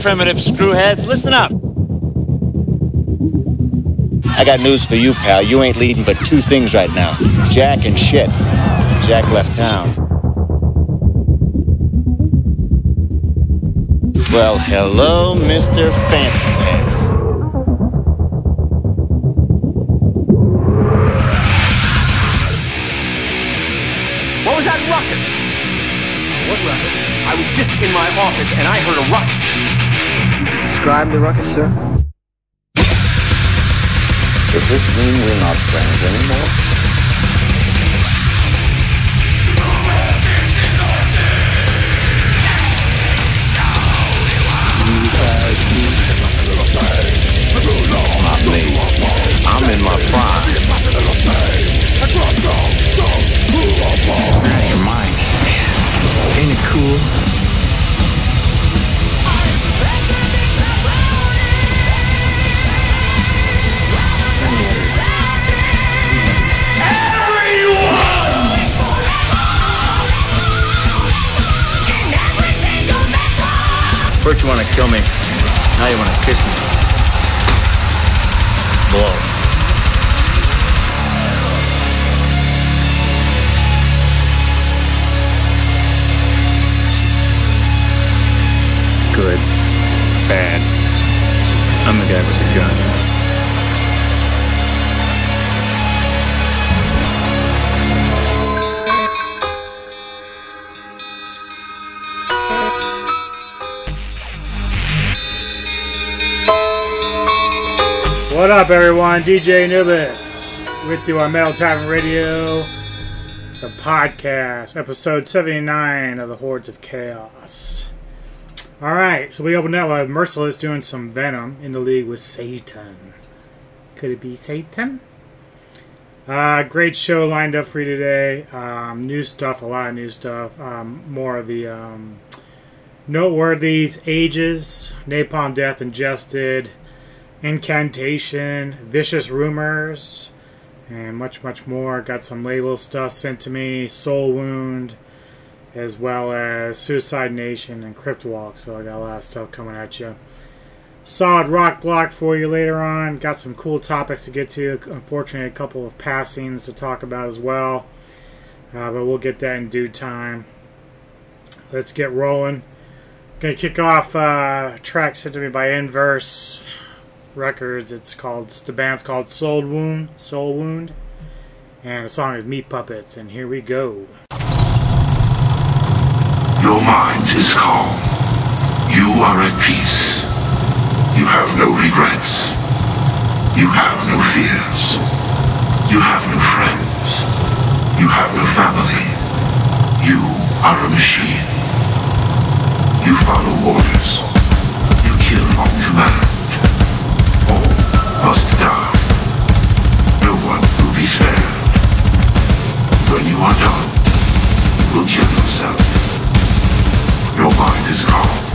Primitive screwheads, listen up. I got news for you, pal. You ain't leading but two things right now Jack and shit. Jack left town. Well, hello, Mr. Fancy Pants. What was that ruckus? What ruckus? I was just in my office and I heard a ruckus. Describe the ruckus, sir. Does this mean we're not friends anymore? I'm in my prime. First you want to kill me, now you want to kiss me. Blow. Good. Bad. I'm the guy with the gun. What up, everyone? DJ Anubis with you on Metal Tavern Radio, the podcast, episode 79 of the Hordes of Chaos. Alright, so we opened up with Mercyless doing some Venom in the league with Satan. Could it be Satan? Uh, great show lined up for you today. Um, new stuff, a lot of new stuff. Um, more of the um, noteworthies, Ages, Napalm Death Ingested. Incantation, Vicious Rumors, and much, much more. Got some label stuff sent to me, Soulwound, as well as Suicide Nation and Cryptwalk. So I got a lot of stuff coming at you. Solid rock block for you later on. Got some cool topics to get to. Unfortunately, a couple of passings to talk about as well. Uh, but we'll get that in due time. Let's get rolling. Gonna kick off uh, track sent to me by Inverse. Records. It's called the band's called Soulwound, Soul Wound, and the song is Meat Puppets. And here we go. Your mind is calm. You are at peace. You have no regrets. You have no fears. You have no friends. You have no family. You are a machine. You follow orders. You kill on command. When you are done, will kill yourself. Your mind is calm.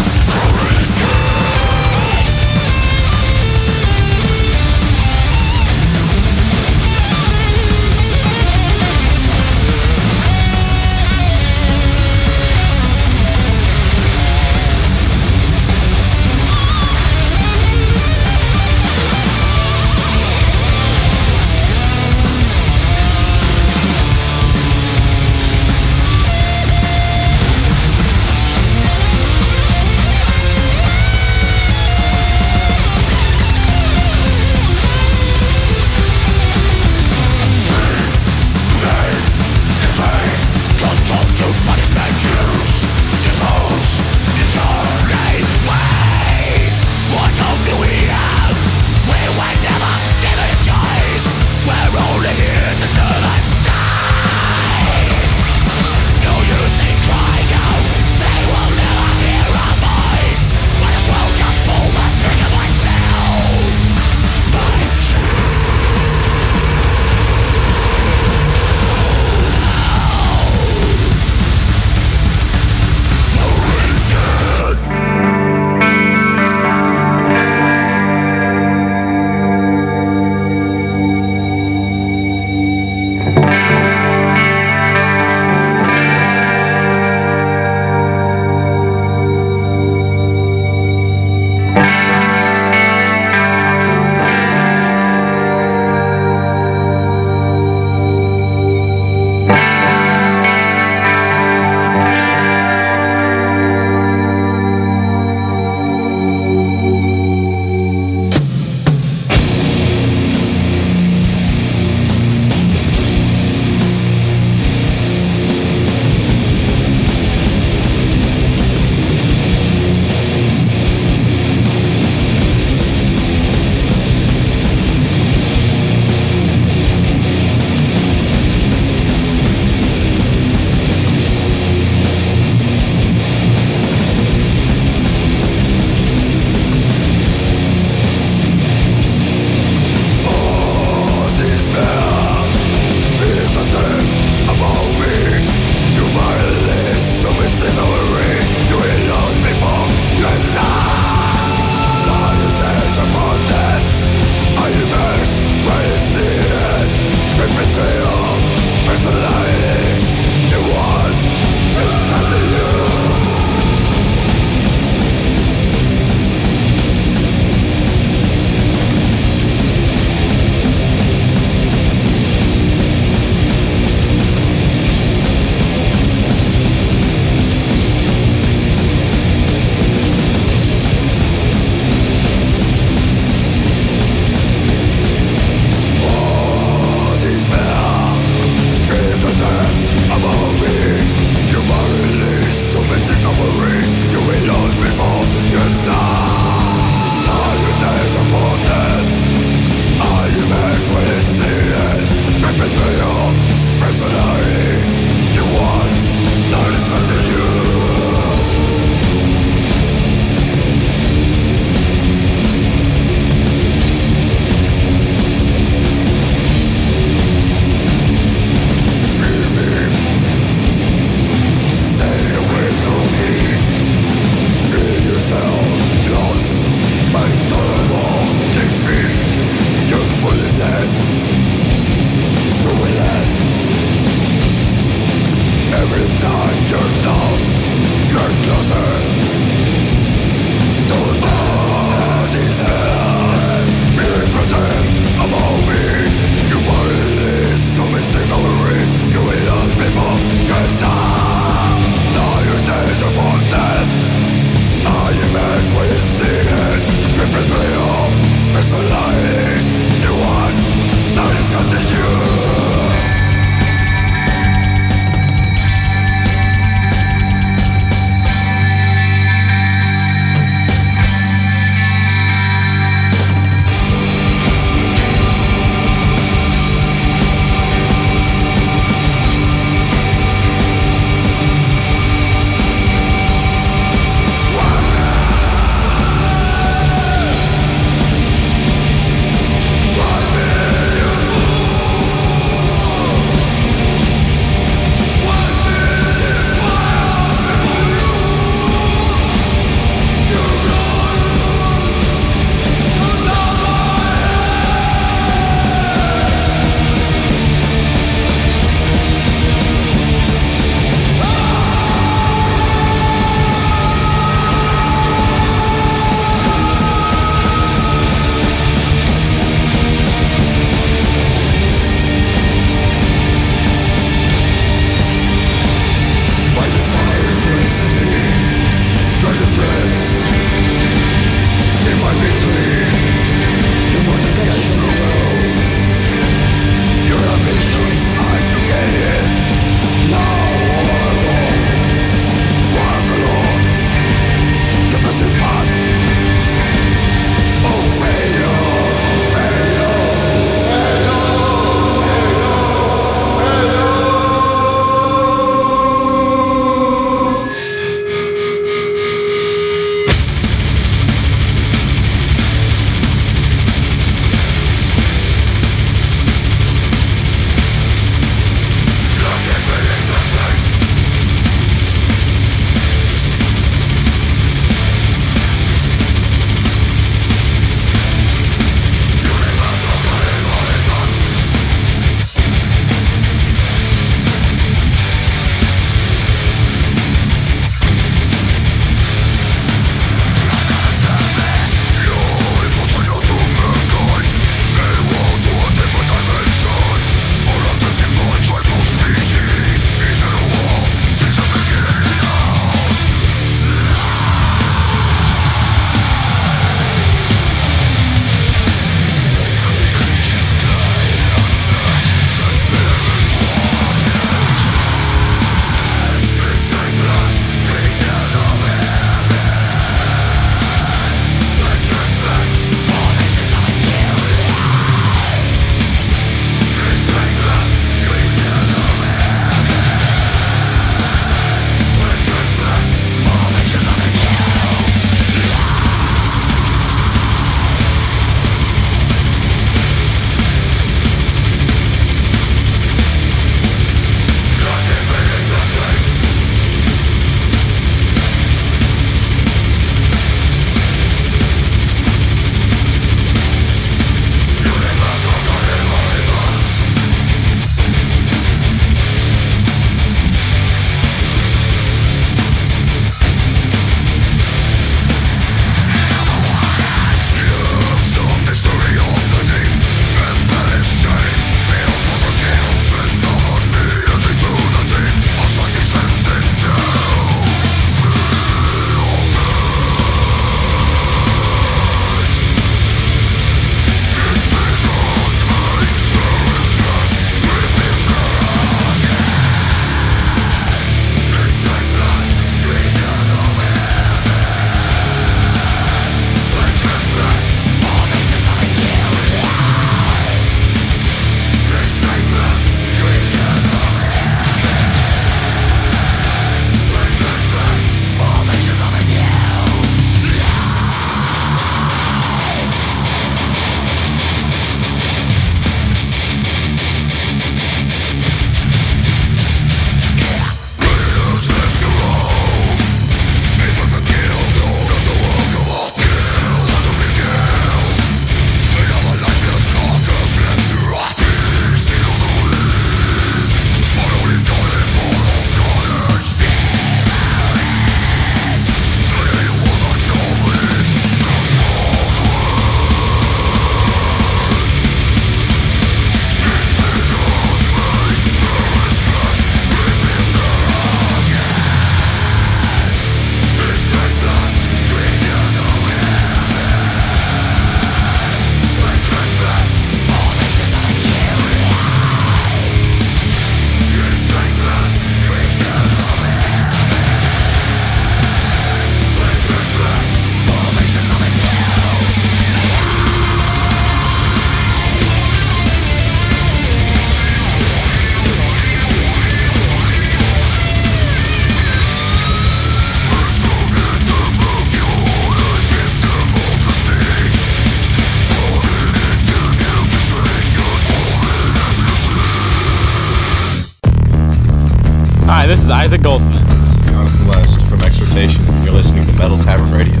Hi, this is Isaac Goldsmith. Jonathan West from Exhortation. You're listening to Metal Tavern Radio.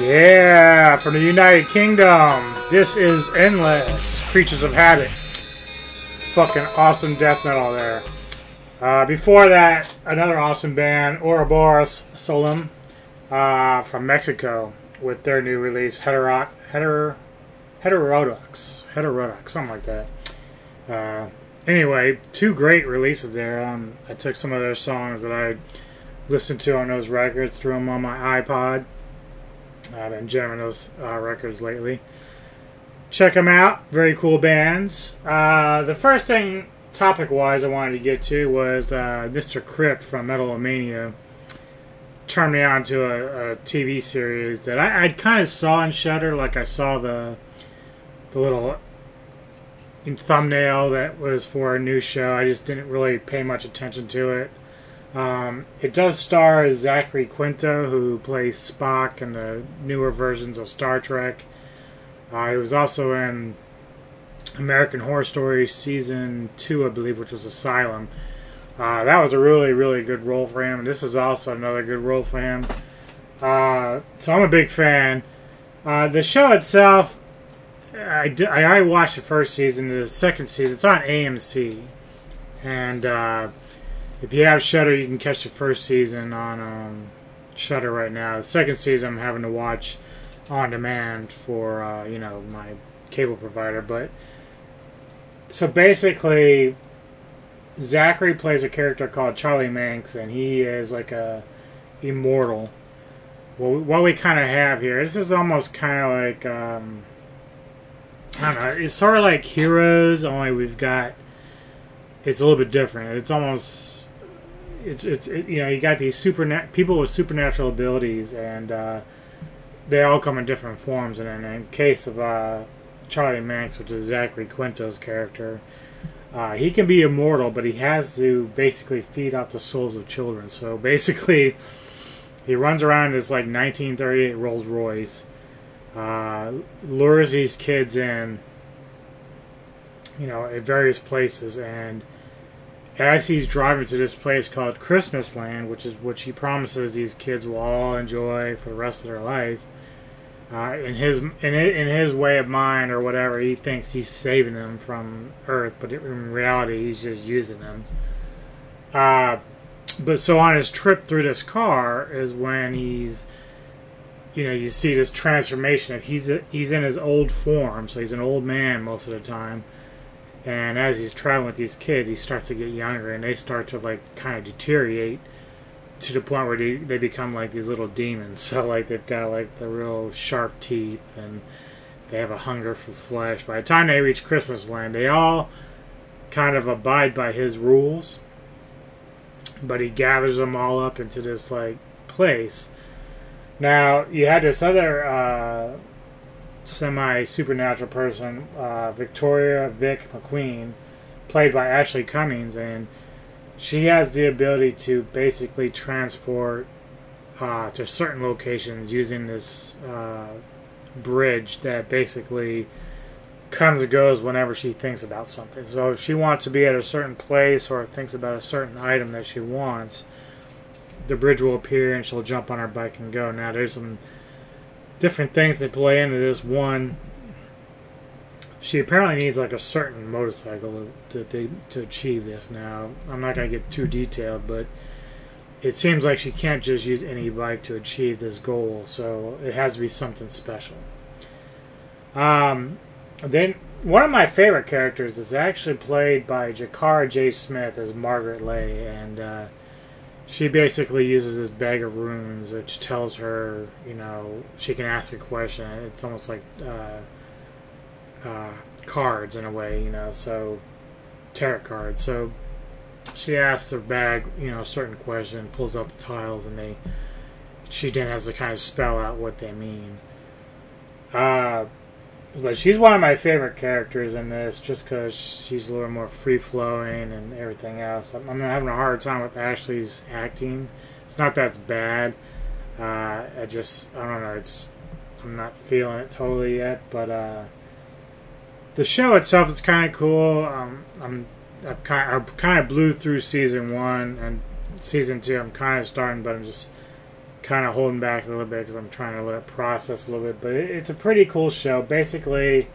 Yeah, from the United Kingdom. This is Endless Creatures of Habit. Fucking awesome death metal there. Uh, before that, another awesome band, Ouroboros Solemn, uh, from Mexico, with their new release, Heterot, Heter, Heterodox, Heterodox, something like that. Uh, anyway, two great releases there. Um, I took some of their songs that I listened to on those records, threw them on my iPod. I've been jamming those uh, records lately. Check them out. Very cool bands. Uh, the first thing, topic wise, I wanted to get to was uh, Mr. Crypt from Metalomania. Turned me on to a, a TV series that I, I kind of saw in Shudder, like I saw the the little thumbnail that was for a new show. I just didn't really pay much attention to it. Um, it does star Zachary Quinto, who plays Spock in the newer versions of Star Trek. Uh, he was also in American Horror Story season two, I believe, which was Asylum. Uh, that was a really, really good role for him, and this is also another good role for him. Uh, so I'm a big fan. Uh, the show itself, I, I I watched the first season. The second season, it's on AMC, and uh, if you have Shudder, you can catch the first season on um, Shudder right now. The second season, I'm having to watch on demand for uh, you know my cable provider. But so basically, Zachary plays a character called Charlie Manx, and he is like a immortal. Well, what we kind of have here, this is almost kind of like um, I don't know. It's sort of like Heroes, only we've got. It's a little bit different. It's almost it's it's it, you know you got these super people with supernatural abilities and uh, they all come in different forms and in, in case of uh, Charlie Manx which is Zachary Quinto's character uh, he can be immortal but he has to basically feed off the souls of children so basically he runs around in this like 1938 Rolls Royce uh, lures these kids in you know at various places and as he's driving to this place called Christmas Land, which is which he promises these kids will all enjoy for the rest of their life. Uh, in his in in his way of mind or whatever, he thinks he's saving them from Earth, but in reality, he's just using them. Uh, but so on his trip through this car is when he's, you know, you see this transformation of he's he's in his old form, so he's an old man most of the time and as he's traveling with these kids, he starts to get younger, and they start to like kind of deteriorate to the point where they, they become like these little demons. So like they've got like the real sharp teeth, and they have a hunger for flesh. By the time they reach Christmas Land, they all kind of abide by his rules, but he gathers them all up into this like place. Now you had this other uh, semi supernatural person, uh, Victoria Vic McQueen, played by Ashleigh Cummings, and she has the ability to basically transport uh, to certain locations using this uh, bridge that basically comes and goes whenever she thinks about something. So if she wants to be at a certain place or thinks about a certain item that she wants, the bridge will appear and she'll jump on her bike and go. Now there's some different things that play into this. One, she apparently needs like a certain motorcycle to, to, to achieve this. Now, I'm not to get too detailed, but it seems like she can't just use any bike to achieve this goal, so it has to be something special. Um, then one of my favorite characters is actually played by Jahkara J. Smith as Margaret Leigh, and uh, she basically uses this bag of runes, which tells her, you know, she can ask a question. It's almost like uh, uh, cards in a way, you know, so tarot cards. So she asks her bag, you know, a certain question, pulls out the tiles, and they, she then has to kind of spell out what they mean. Uh, but she's one of my favorite characters in this, just because she's a little more free flowing and everything else. I'm, I'm, having a hard time with Ashleigh's acting. It's not that it's bad. Uh, I just I don't know. It's I'm not feeling it totally yet, but uh, the show itself is kind of cool. Um, I'm I've kind I kind of blew through season one and season two. I'm kind of starting, but I'm just kind of holding back a little bit because I'm trying to let it process a little bit. But it, it's a pretty cool show. Basically,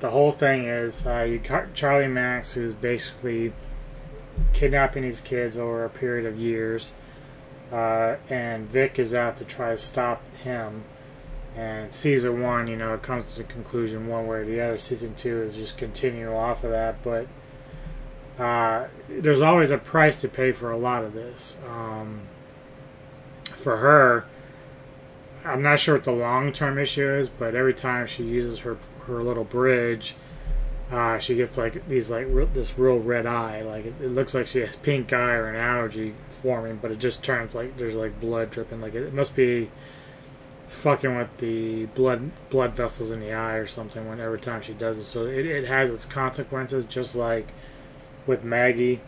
the whole thing is uh, you Charlie Manx, who's basically kidnapping these kids over a period of years, uh, and Vic is out to try to stop him. And season one, you know, it comes to the conclusion one way or the other. Season two is just continue off of that, but uh, there's always a price to pay for a lot of this. Um, for her, I'm not sure what the long term issue is, but every time she uses her her little bridge, uh, she gets like these like re- this real red eye. Like it, it, looks like she has pink eye or an allergy forming, but it just turns like there's like blood dripping. Like it, it must be fucking with the blood blood vessels in the eye or something. When every time she does it, so it, it has its consequences, just like with Maggie.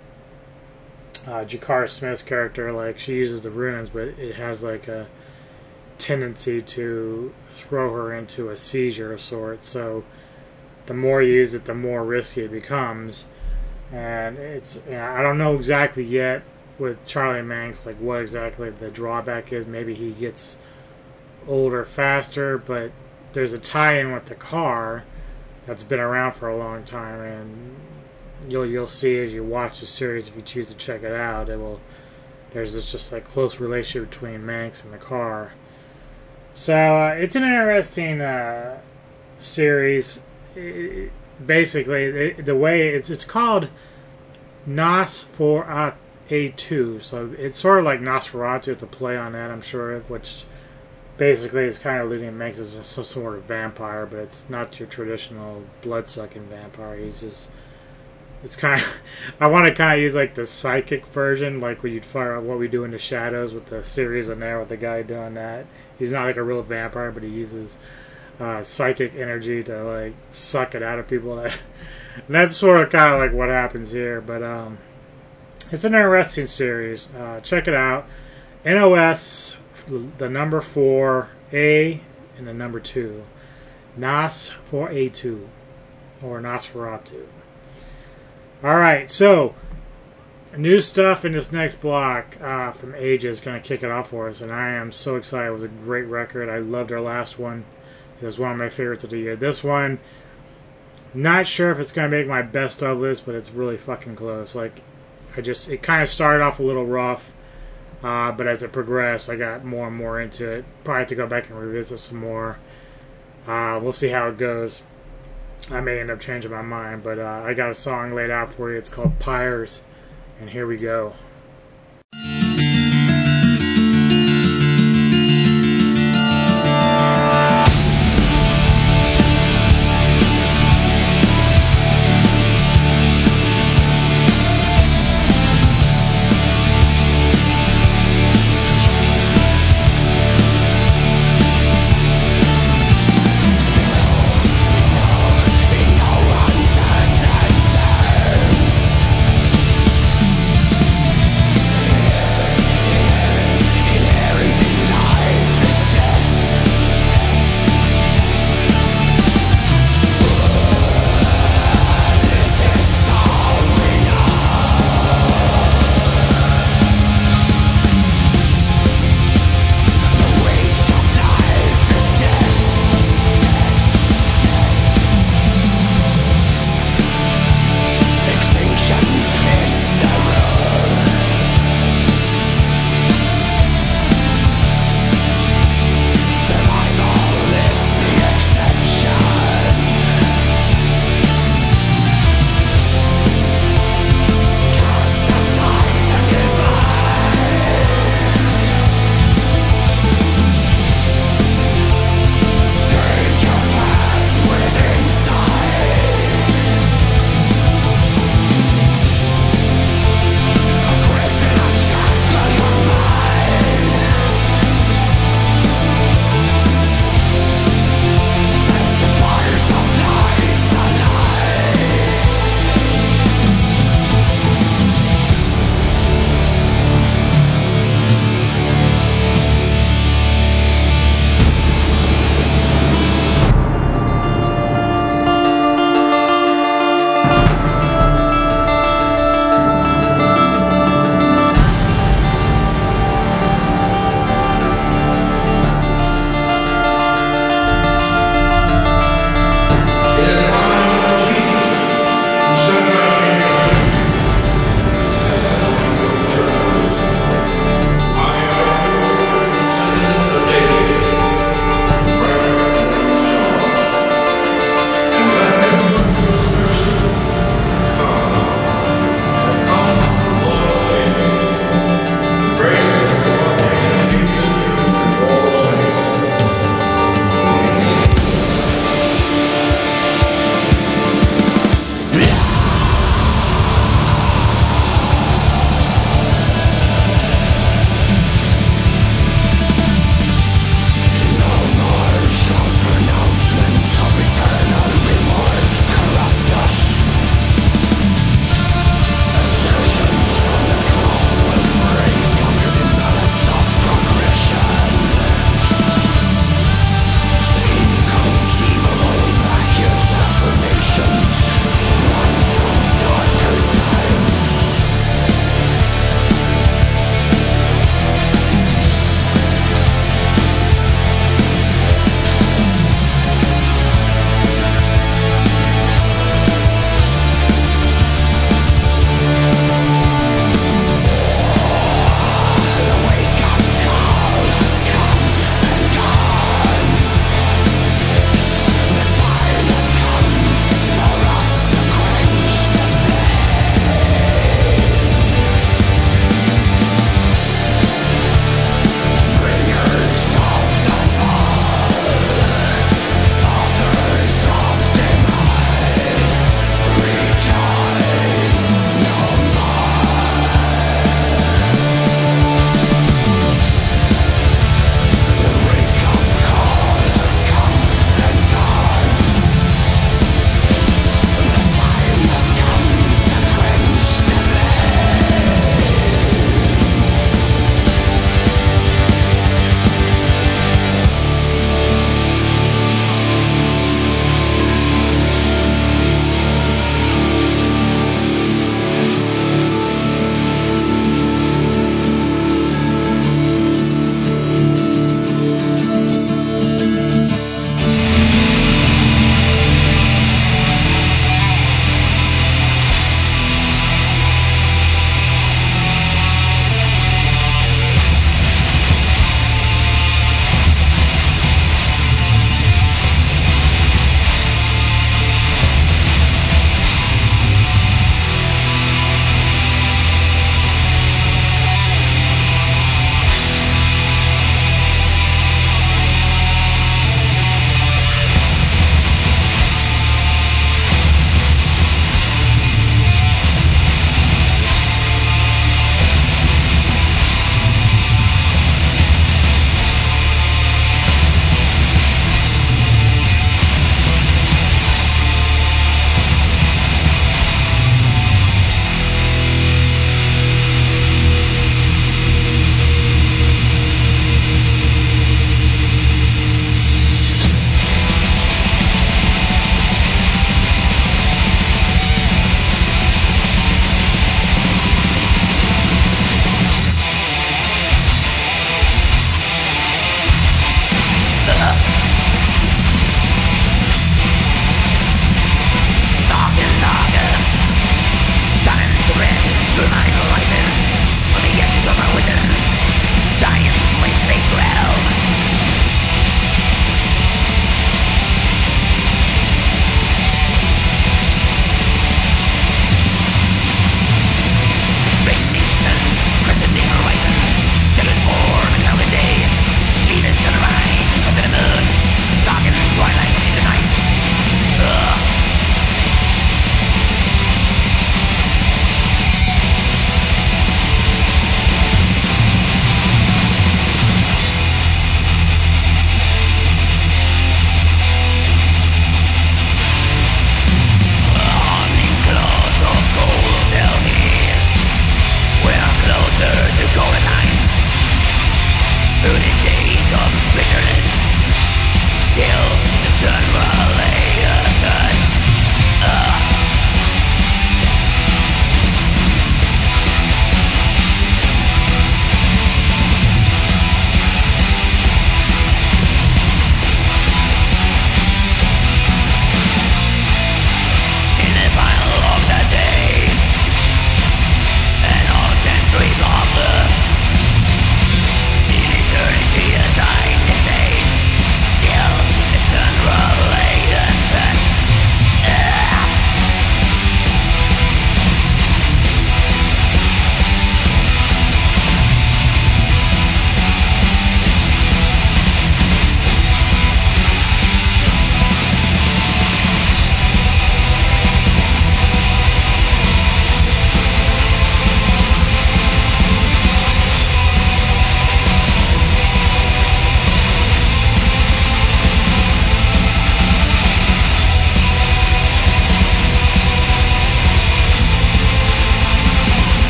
Uh, Jahkara Smith's character, like she uses the runes, but it has like a tendency to throw her into a seizure of sorts. So the more you use it, the more risky it becomes. And it's you know, I don't know exactly yet with Charlie Manx like what exactly the drawback is. Maybe he gets older faster, but there's a tie-in with the car that's been around for a long time, and you'll you'll see as you watch the series if you choose to check it out. It will there's this just like close relationship between Manx and the car. So uh, it's an interesting uh, series. It, basically, it, the way it's, it's called Nos for A two, so it's sort of like Nosferatu. It's a play on that, I'm sure, which basically is kind of alluding to Manx as some sort of vampire, but it's not your traditional blood sucking vampire. He's just it's kind of I want to kind of use like the psychic version, like when you'd fire what we do in the shadows with the series on there with the guy doing that. He's not like a real vampire, but he uses uh, psychic energy to like suck it out of people. and that's sort of kind of like what happens here. But um, it's an interesting series. Uh, check it out. NOS, the number four, A, and the number two. Nas for A2, or Nosferatu. All right, so new stuff in this next block uh, from Ages is going to kick it off for us, and I am so excited. It was a great record. I loved our last one. It was one of my favorites of the year. This one, not sure if it's going to make my best of list, but it's really fucking close. Like, I just, it kind of started off a little rough, uh, but as it progressed, I got more and more into it. Probably have to go back and revisit some more. Uh, we'll see how it goes. I may end up changing my mind, but uh, I got a song laid out for you. It's called Pyres, and here we go.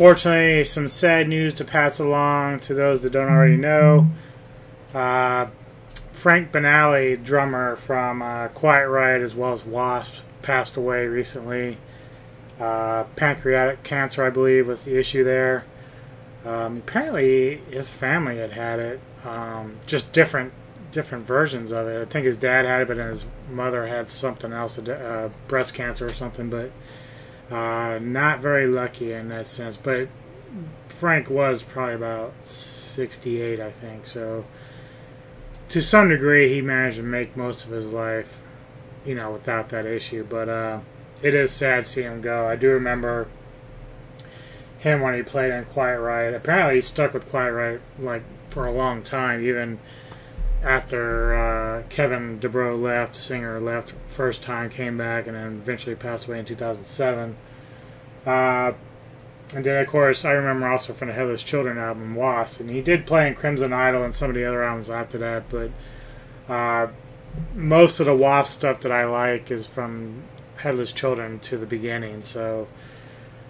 Unfortunately, some sad news to pass along to those that don't already know. Uh, Frank Banali, drummer from uh, Quiet Riot as well as Wasp, passed away recently. Uh, pancreatic cancer, I believe, was the issue there. Um, apparently, his family had had it Um, just different different versions of it. I think his dad had it, but then his mother had something else, uh, breast cancer or something. But uh, not very lucky in that sense. But Frank was probably about 68, I think. So to some degree, he managed to make most of his life, you know, without that issue. But uh, it is sad to see him go. I do remember him when he played in Quiet Riot. Apparently, he stuck with Quiet Riot like for a long time, even after uh, Kevin DuBrow left, singer left first time, came back, and then eventually passed away in 2007. Uh, and then, of course, I remember also from the Headless Children album, Wasp, and he did play in Crimson Idol and some of the other albums after that, but uh, most of the Wasp stuff that I like is from Headless Children to the beginning, so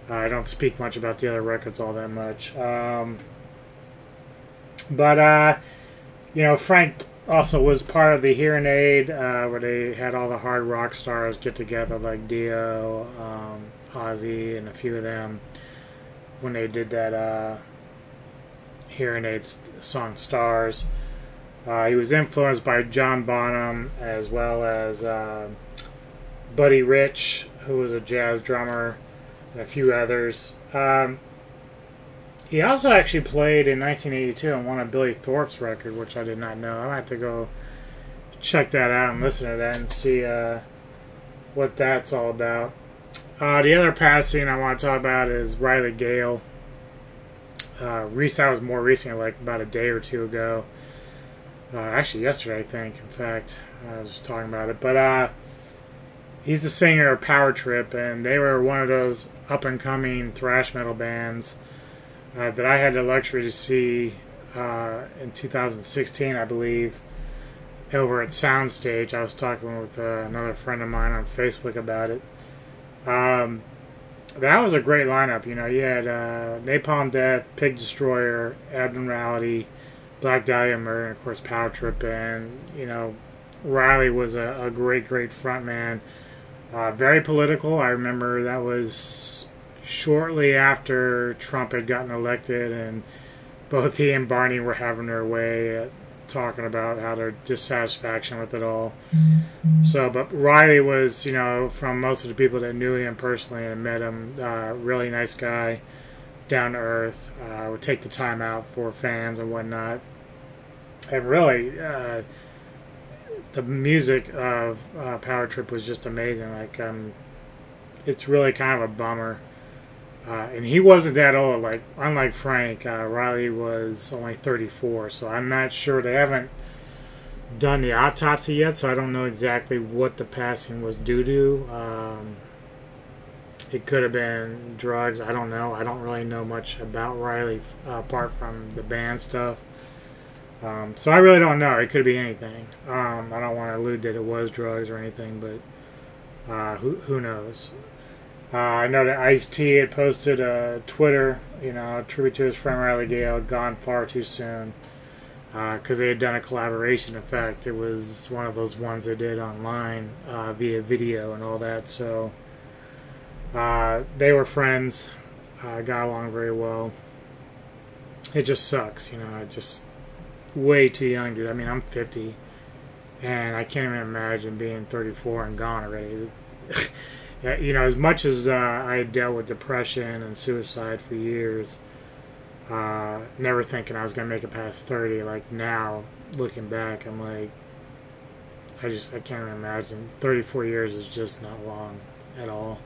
I don't speak much about the other records all that much. Um, but, uh, you know, Frank also was part of the Hearing Aid, uh, where they had all the hard rock stars get together, like Dio, um, Ozzy, and a few of them, when they did that uh, Hearing Aid song Stars. Uh, he was influenced by John Bonham as well as uh, Buddy Rich, who was a jazz drummer, and a few others. Um, he also actually played in 1982 and won of Billy Thorpe's record, which I did not know. I have to go check that out and listen to that and see uh, what that's all about. Uh, the other passing I want to talk about is Riley Gale. Uh, that was more recently, like about a day or two ago. Uh, actually, yesterday, I think. In fact, I was talking about it. But uh, he's the singer of Power Trip, and they were one of those up and coming thrash metal bands uh, that I had the luxury to see uh, in 2016, I believe, over at Soundstage. I was talking with uh, another friend of mine on Facebook about it. Um, that was a great lineup. You know, you had uh, Napalm Death, Pig Destroyer, Abnormality, Black Dahlia Murder, and of course Power Trip. And you know, Riley was a, a great, great frontman. Uh, very political. I remember that was shortly after Trump had gotten elected, and both he and Barney were having their way at talking about how their dissatisfaction with it all. So, but Riley was, you know, from most of the people that knew him personally and met him, uh, really nice guy, down to earth, uh, would take the time out for fans and whatnot. And really, uh, the music of uh, Power Trip was just amazing. Like, um, it's really kind of a bummer uh, and he wasn't that old. Like unlike Frank, uh, Riley was only 34. So I'm not sure they haven't done the autopsy yet. So I don't know exactly what the passing was due to. Um, it could have been drugs. I don't know. I don't really know much about Riley uh, apart from the band stuff. Um, so I really don't know. It could be anything. Um, I don't want to allude that it was drugs or anything, but uh, who who knows? Uh, I know that Ice T had posted a Twitter, you know, a tribute to his friend Riley Gale, gone far too soon, because uh, they had done a collaboration. In fact, it was one of those ones they did online uh, via video and all that. So uh, they were friends, got along very well. It just sucks, you know. Just way too young, dude. I mean, I'm 50, and I can't even imagine being 34 and gone already. you know, as much as uh, I had dealt with depression and suicide for years, uh, never thinking I was going to make it past 30. Like now, looking back, I'm like, I just, I can't even imagine. 34 years is just not long at all.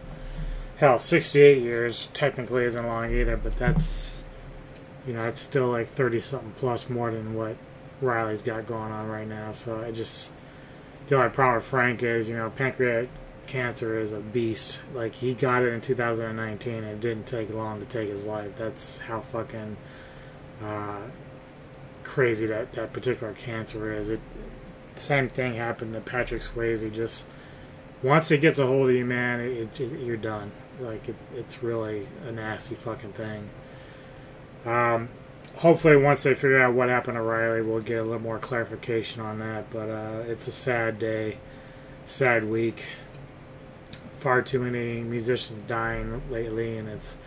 Hell, 68 years technically isn't long either, but that's, you know, it's still like 30 something plus more than what Riley's got going on right now. So I just, the only problem with Frank is, you know, pancreatic cancer is a beast. Like he got it in 2019, and it didn't take long to take his life. That's how fucking uh, crazy that that particular cancer is. It same thing happened to Patrick Swayze. Just once it gets a hold of you, man, it, it, you're done. Like it, it's really a nasty fucking thing. Um, hopefully, once they figure out what happened to Riley, we'll get a little more clarification on that. But uh, it's a sad day, sad week far too many musicians dying lately, and it's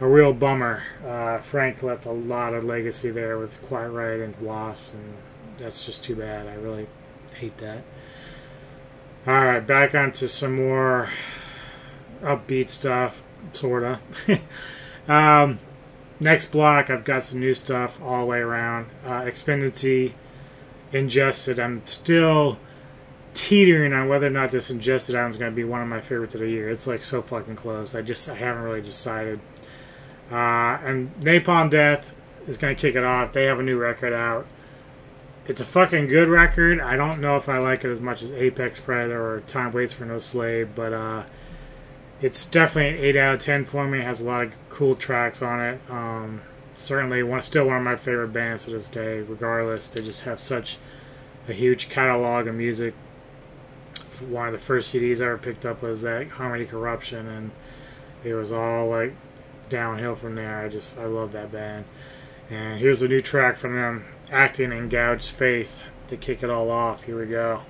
a real bummer. Uh, Frank left a lot of legacy there with Quiet Riot and Wasps, and that's just too bad. I really hate that. All right, back onto some more upbeat stuff, sorta. um, next block, I've got some new stuff all the way around. Uh, Expendiency, Ingested. I'm still teetering on whether or not this Ingested album is going to be one of my favorites of the year. It's like so fucking close. I just I haven't really decided. Uh, and Napalm Death is going to kick it off. They have a new record out. It's a fucking good record. I don't know if I like it as much as Apex Predator or Time Waits for No Slave, but uh, it's definitely an 8 out of 10 for me. It has a lot of cool tracks on it. Um, certainly one, still one of my favorite bands to this day, regardless. They just have such a huge catalog of music. One of the first CDs I ever picked up was that Harmony Corruption, and it was all like downhill from there. I just, I love that band. And here's a new track from them, Acting in Gouged Faith, to kick it all off. Here we go.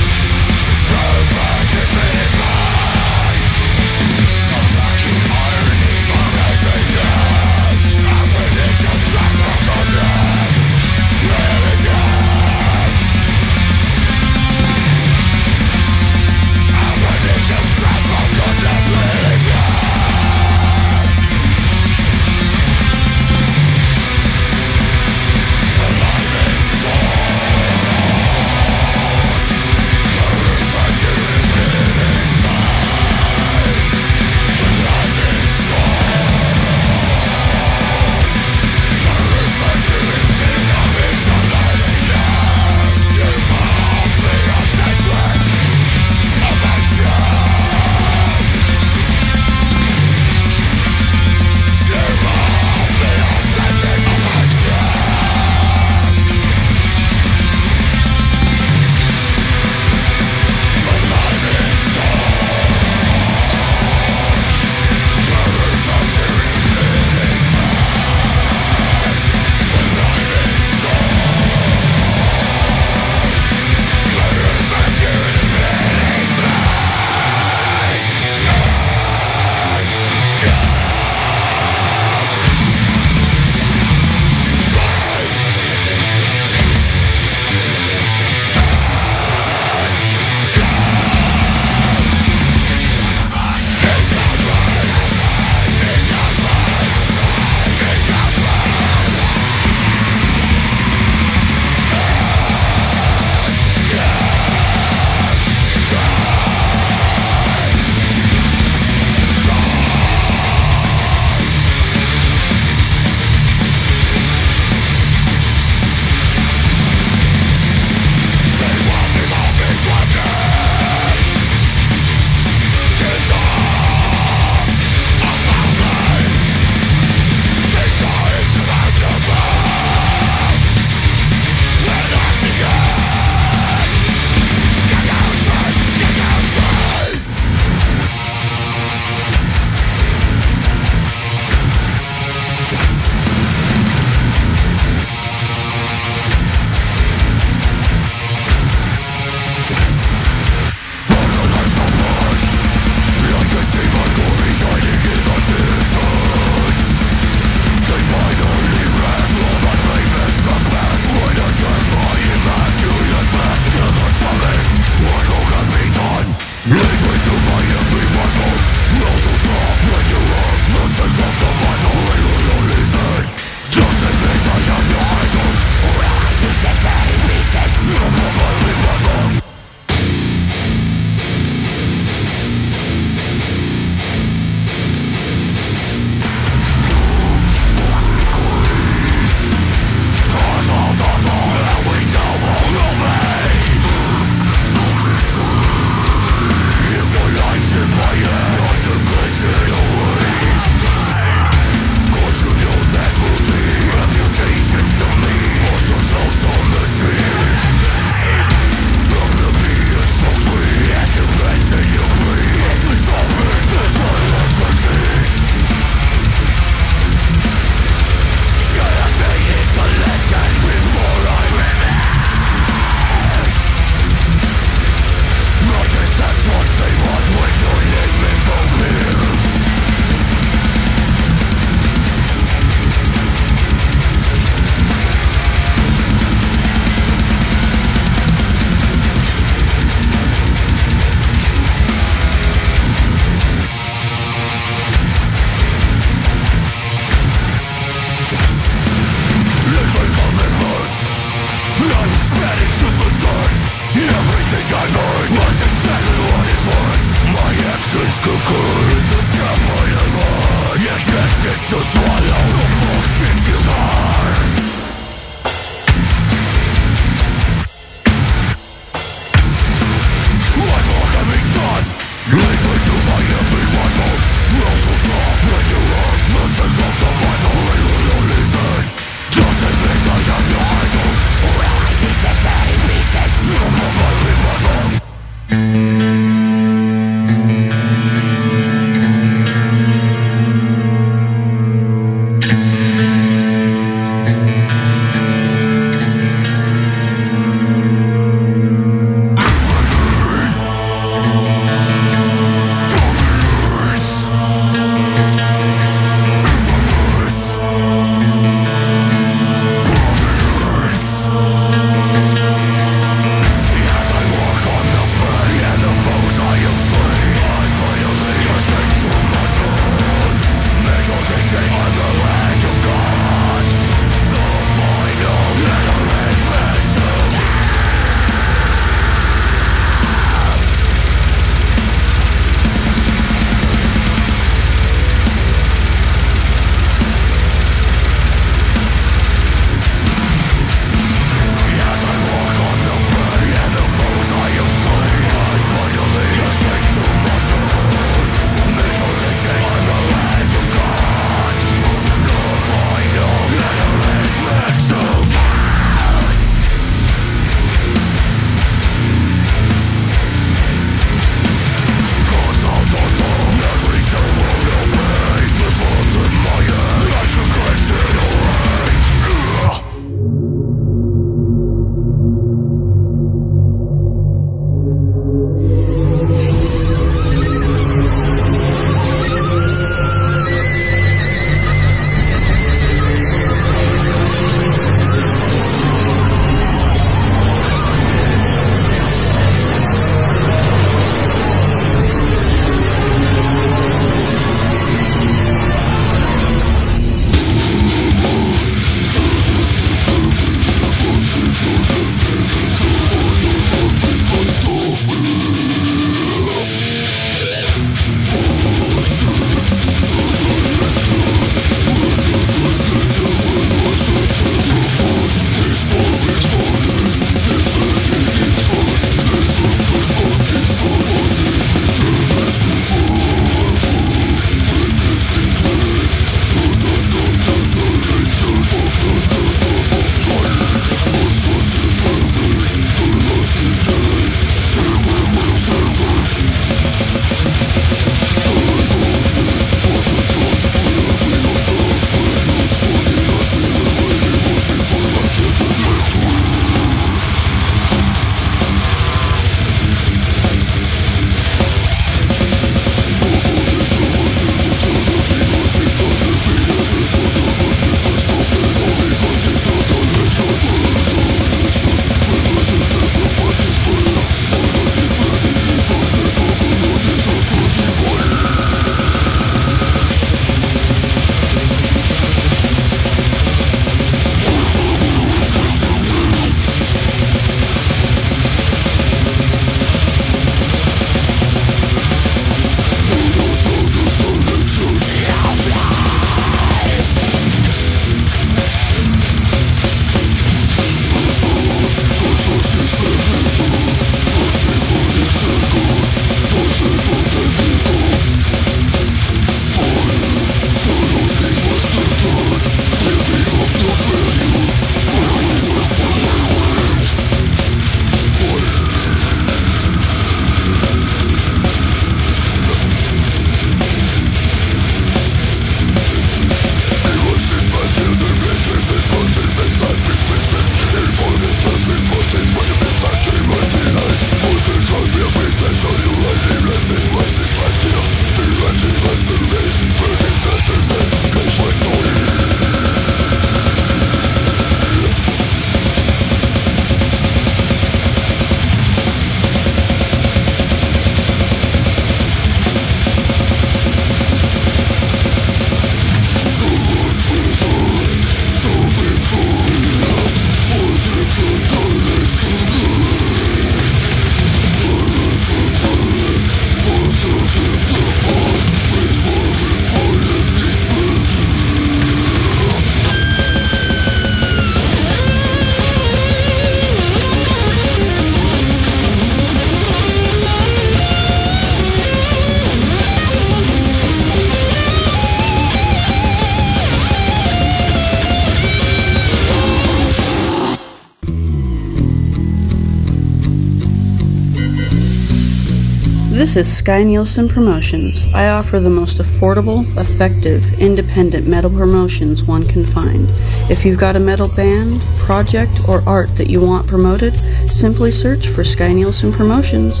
This is Sky Nielsen Promotions. I offer the most affordable, effective, independent metal promotions one can find. If you've got a metal band, project, or art that you want promoted, simply search for Sky Nielsen Promotions.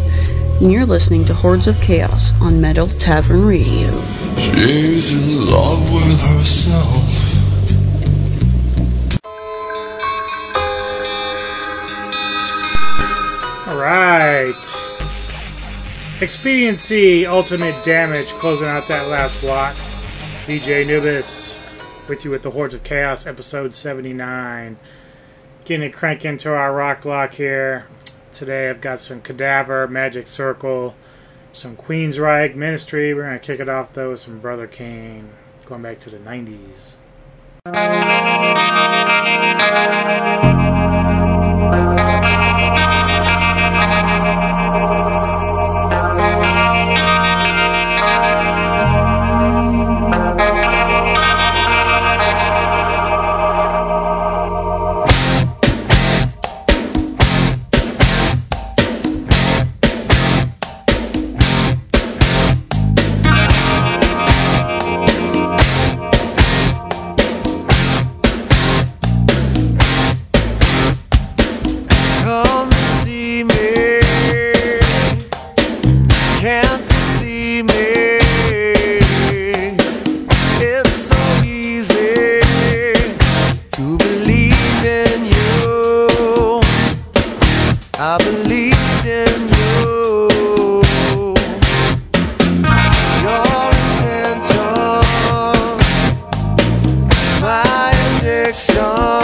And you're listening to Hordes of Chaos on Metal Tavern Radio. She's in love with herself. Expendiency Ultimate Damage closing out that last block. DJ Anubis with you with the Hordes of Chaos, episode 79. Getting it crank into our rock block here. Today I've got some Kadavar, Magic Circle, some Queen's Queensryche, Ministry. We're going to kick it off though with some Brother Cane, going back to the 90s. Addiction.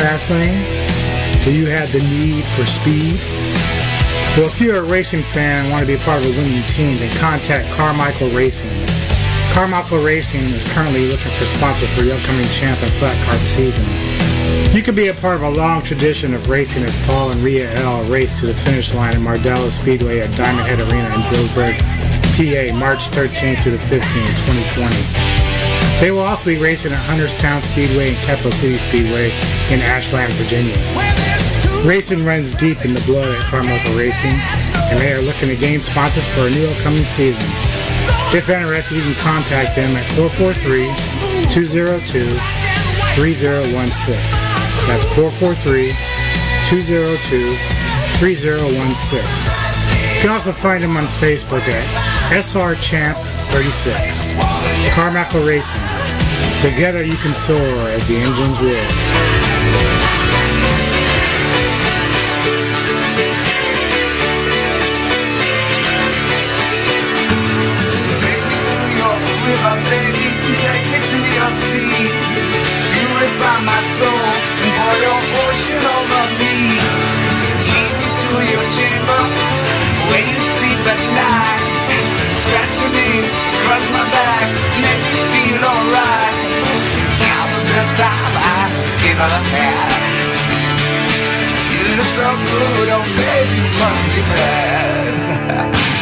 Fast lane? Do you have the need for speed? Well, if you're a racing fan and want to be a part of a winning team, then contact Carmichael Racing. Carmichael Racing is currently looking for sponsors for the upcoming champ and flat cart season. You can be a part of a long tradition of racing as Paul and Rhea L race to the finish line in Mardella Speedway at Diamond Head Arena in Dillsburg, PA, March 13th through the 15th, 2020. They will also be racing at Hunterstown Speedway and Capital City Speedway in Ashland, Virginia. Racing runs deep in the blood at Carmichael Racing, and they are looking to gain sponsors for a new upcoming season. If interested, you can contact them at 443-202-3016. That's 443-202-3016. You can also find them on Facebook at SR Champ 36. Carmichael Racing. Together you can soar as the engines roar. Cross my back, make me feel alright. Now the best time I've ever had. You look so good, oh baby, you must be bad.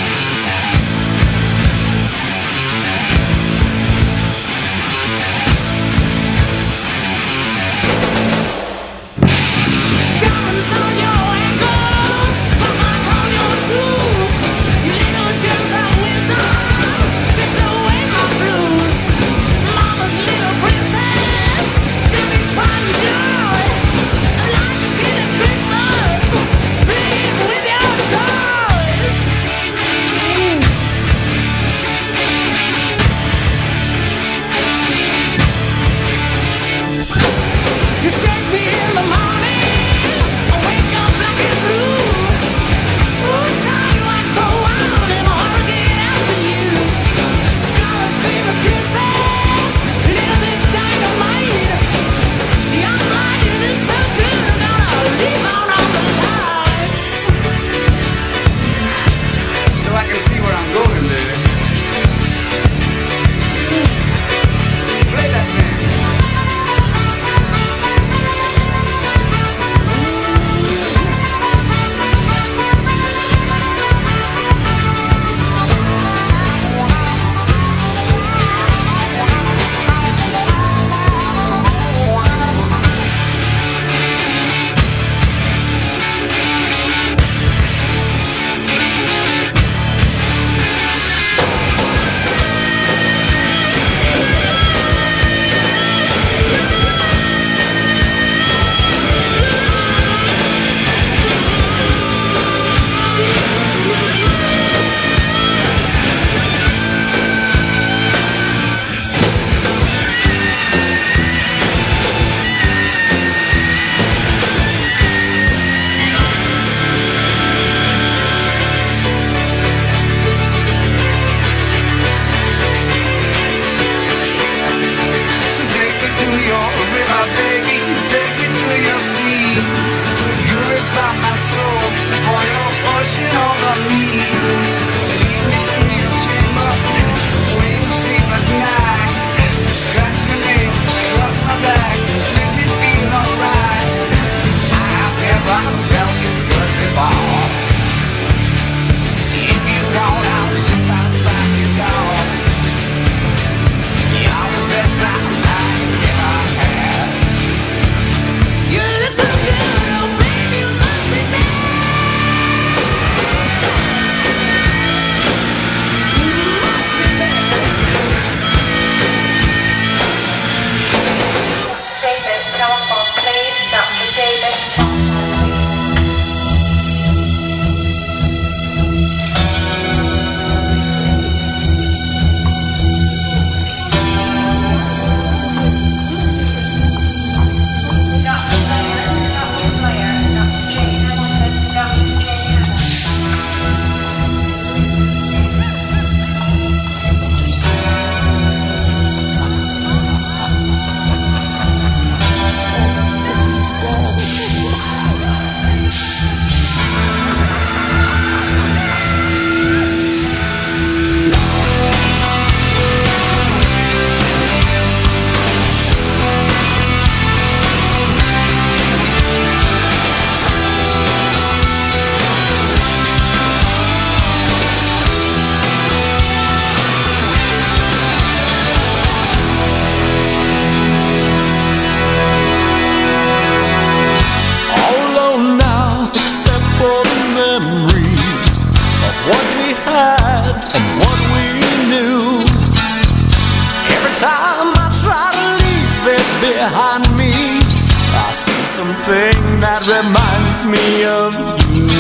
that reminds me of you.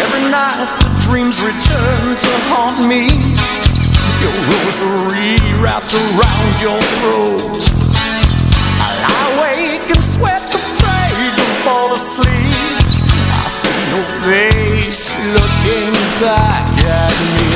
Every night the dreams return to haunt me. Your rosary wrapped around your throat. I lie awake and sweat, afraid to fall asleep. I see your face looking back at me.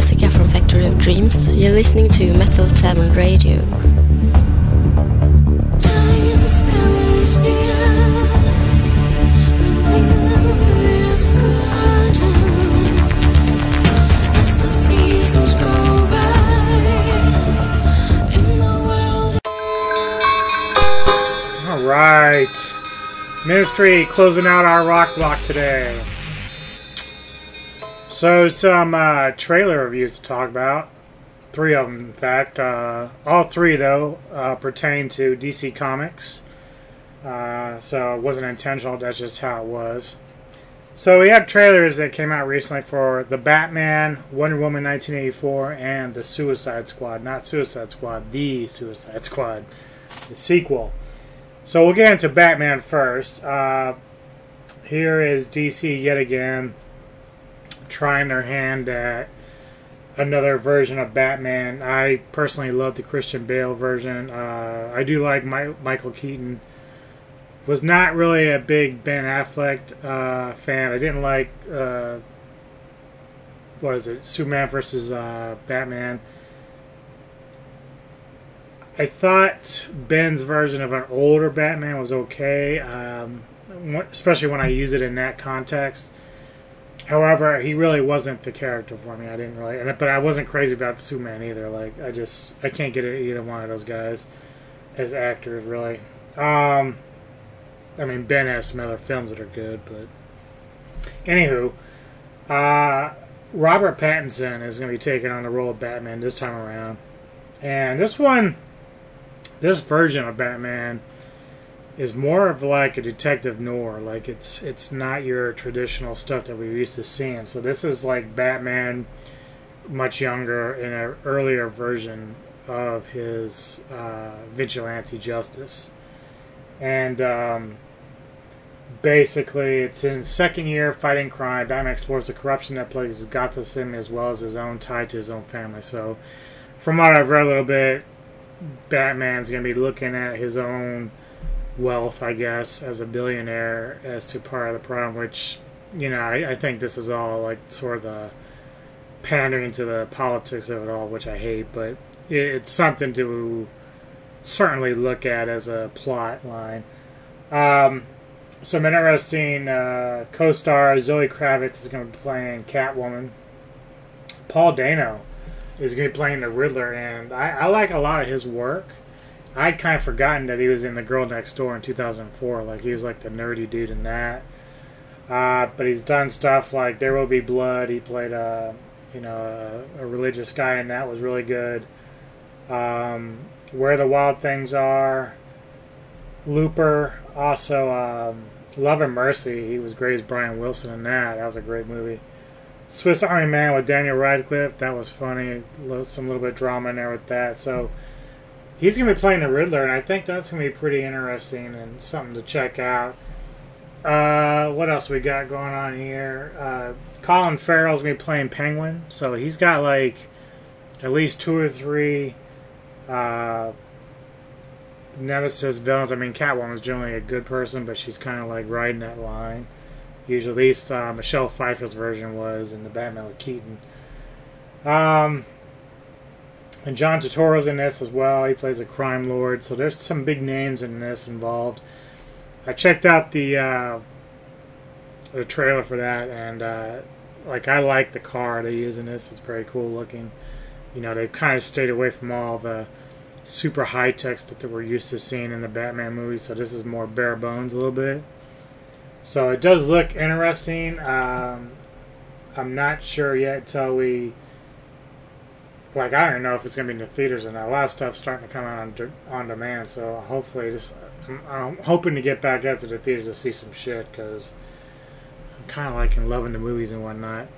Jessica from Factory of Dreams. You're listening to Metal Tavern Radio. All right. Ministry closing out our rock block today. So, some uh, trailer reviews to talk about. Three of them, in fact. Uh, all three, though, uh, pertain to DC Comics. Uh, so, it wasn't intentional, that's just how it was. So, we have trailers that came out recently for The Batman, Wonder Woman 1984, and The Suicide Squad. Not Suicide Squad, The Suicide Squad. The sequel. So we'll get into Batman first. Uh, here is DC yet again trying their hand at another version of Batman. I personally love the Christian Bale version. Uh, I do like My- Michael Keaton. Was not really a big Ben Affleck uh, fan. I didn't like uh, what is it, Superman versus uh, Batman. I thought Ben's version of an older Batman was okay, um, especially when I use it in that context. However, he really wasn't the character for me. I didn't really, but I wasn't crazy about Superman either. Like I just I can't get either one of those guys as actors really. Um, I mean Ben has some other films that are good, but anywho, uh, Robert Pattinson is going to be taking on the role of Batman this time around, and this one this version of Batman is more of like a detective noir. Like it's it's not your traditional stuff that we're used to seeing. So this is like Batman, much younger in an earlier version of his uh, vigilante justice, and um, basically it's in second year fighting crime. Batman explores the corruption that plagues Gotham as well as his own tie to his own family. So, from what I've read a little bit, Batman's to be looking at his own wealth, I guess, as a billionaire as to part of the problem, which, you know, I, I think this is all like sort of the pandering to the politics of it all, which I hate, but it, it's something to certainly look at as a plot line. Um, some interesting uh, co stars Zoe Kravitz is going to be playing Catwoman. Paul Dano is going to be playing the Riddler, and I, I like a lot of his work. I'd kind of forgotten that he was in The Girl Next Door in 2004. Like, he was like the nerdy dude in that. Uh, but he's done stuff like There Will Be Blood. He played a, you know, a, a religious guy, and that was really good. Um, Where the Wild Things Are. Looper. Also, um, Love and Mercy. He was great as Brian Wilson in that. That was a great movie. Swiss Army Man with Daniel Radcliffe. That was funny. Some little bit of drama in there with that. So he's going to be playing the Riddler, and I think that's going to be pretty interesting and something to check out. Uh, what else we got going on here? Uh, Colin Farrell's going to be playing Penguin, so he's got like at least two or three uh, Nemesis villains. I mean, Catwoman's generally a good person, but she's kind of like riding that line. Usually, at least uh, Michelle Pfeiffer's version was in the Batman with Keaton. Um, and John Turturro's in this as well. He plays a crime lord, so there's some big names in this involved. I checked out the uh, the trailer for that, and uh, like I like the car they use in this. It's very cool looking. You know, they've kind of stayed away from all the super high tech stuff that we're used to seeing in the Batman movies. So this is more bare bones a little bit. So it does look interesting. Um, I'm not sure yet until we. Like I don't know if it's gonna be in the theaters or not. A lot of stuff's starting to come out on, on demand, so hopefully this. I'm, I'm hoping to get back out to the theaters to see some shit because I'm kind of liking loving the movies and whatnot.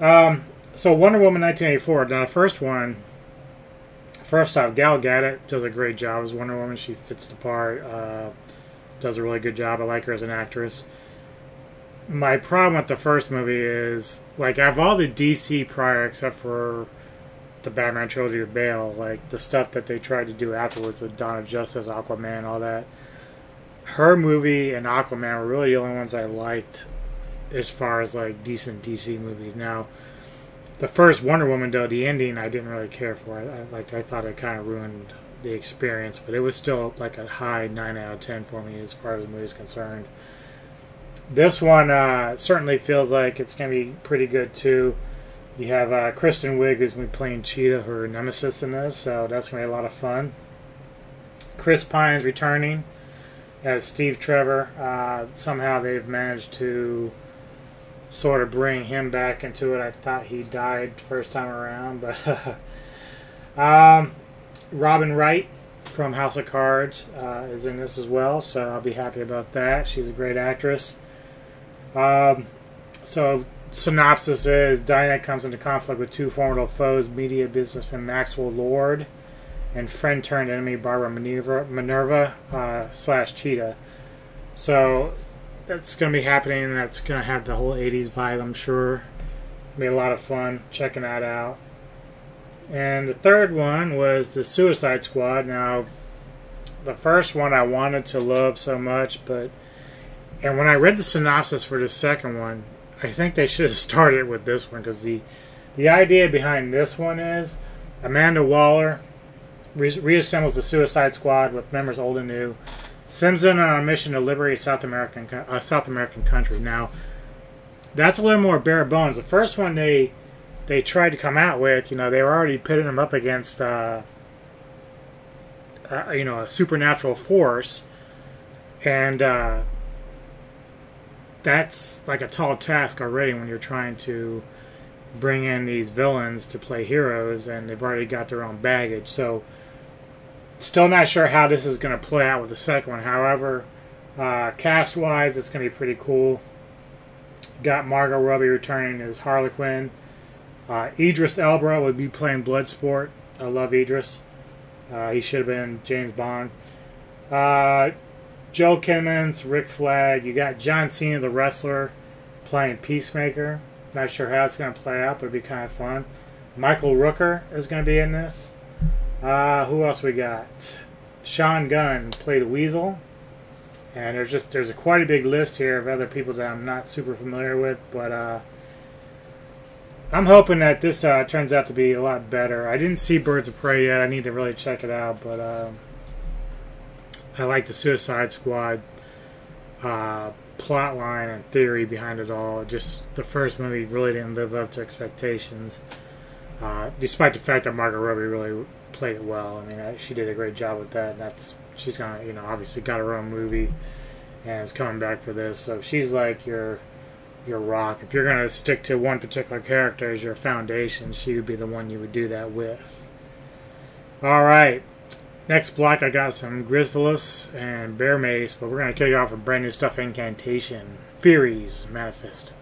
Um, so Wonder Woman 1984. Now the first one, first off, Gal Gadot does a great job as Wonder Woman. She fits the part. Uh, does a really good job. I like her as an actress. My problem with the first movie is like I have all the DC prior except for the Batman trilogy of Bale, like the stuff that they tried to do afterwards with Dawn of Justice, Aquaman, all that. Her movie and Aquaman were really the only ones I liked as far as like decent DC movies. Now, the first Wonder Woman, though, the ending I didn't really care for. I, I like I thought it kind of ruined the experience, but it was still like a high nine out of ten for me as far as the movie's concerned. This one uh, certainly feels like it's going to be pretty good too. You have uh, Kristen Wiig who's going to be playing Cheetah, her nemesis in this, so that's to be a lot of fun. Chris Pine's returning as Steve Trevor. Uh, somehow they've managed to sort of bring him back into it. I thought he died first time around, but um, Robin Wright from House of Cards uh, is in this as well, so I'll be happy about that. She's a great actress. Um, so synopsis is Diana comes into conflict with two formidable foes, media businessman Maxwell Lord and friend turned enemy Barbara Minerva, Minerva uh, slash Cheetah. So that's going to be happening, that's going to have the whole 80s vibe, I'm sure. Be a lot of fun checking that out. And the third one was the Suicide Squad. Now, the first one I wanted to love so much, but and when I read the synopsis for the second one, I think they should have started with this one because the the idea behind this one is Amanda Waller re- reassembles the Suicide Squad with members old and new, sends them on a mission to liberate South American uh, South American country. Now, that's a little more bare bones. The first one they they tried to come out with, you know, they were already pitting them up against, uh, uh, you know, a supernatural force, and uh, that's like a tall task already when you're trying to bring in these villains to play heroes, and they've already got their own baggage. So, still not sure how this is going to play out with the second one. However, uh, cast wise, it's going to be pretty cool. Got Margot Robbie returning as Harley Quinn. Uh, Idris Elba would be playing Bloodsport. I love Idris. Uh, he should have been James Bond. Joel Kinnaman, Rick Flag. You got John Cena, the wrestler, playing Peacemaker. Not sure how it's going to play out, but it'd be kind of fun. Michael Rooker is going to be in this. Uh, who else we got? Sean Gunn played Weasel. And there's just there's a quite a big list here of other people that I'm not super familiar with, but uh, I'm hoping that this uh, turns out to be a lot better. I didn't see Birds of Prey yet. I need to really check it out, but uh, I like the Suicide Squad uh, plot line and theory behind it all. Just the first movie really didn't live up to expectations, uh, despite the fact that Margot Robbie really played it well. I mean, I, she did a great job with that. And that's she's gonna, you know, obviously got her own movie and is coming back for this. So she's like your your rock. If you're gonna stick to one particular character as your foundation, she would be the one you would do that with. All right. Next block, I got some Grisvelos and Bear Mace, but we're going to kick off with brand new stuff Incantation. Fury's Manifesto.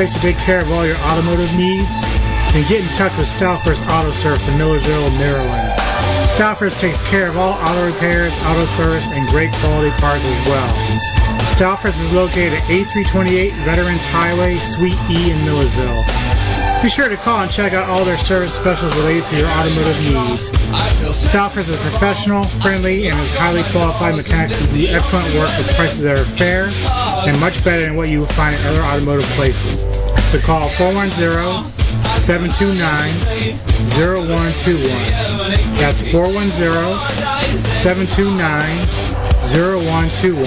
Place to take care of all your automotive needs? Then get in touch with Stalfers Auto Service in Millersville, Maryland. Stalfers takes care of all auto repairs, auto service, and great quality parts as well. Stalfers is located at A328 Veterans Highway, Suite E in Millersville. Be sure to call and check out all their service specials related to your automotive needs. Stalfers is professional, friendly, and is highly qualified mechanics who do excellent work with prices that are fair and much better than what you will find at other automotive places. So call 410 729 0121. That's 410 729 0121.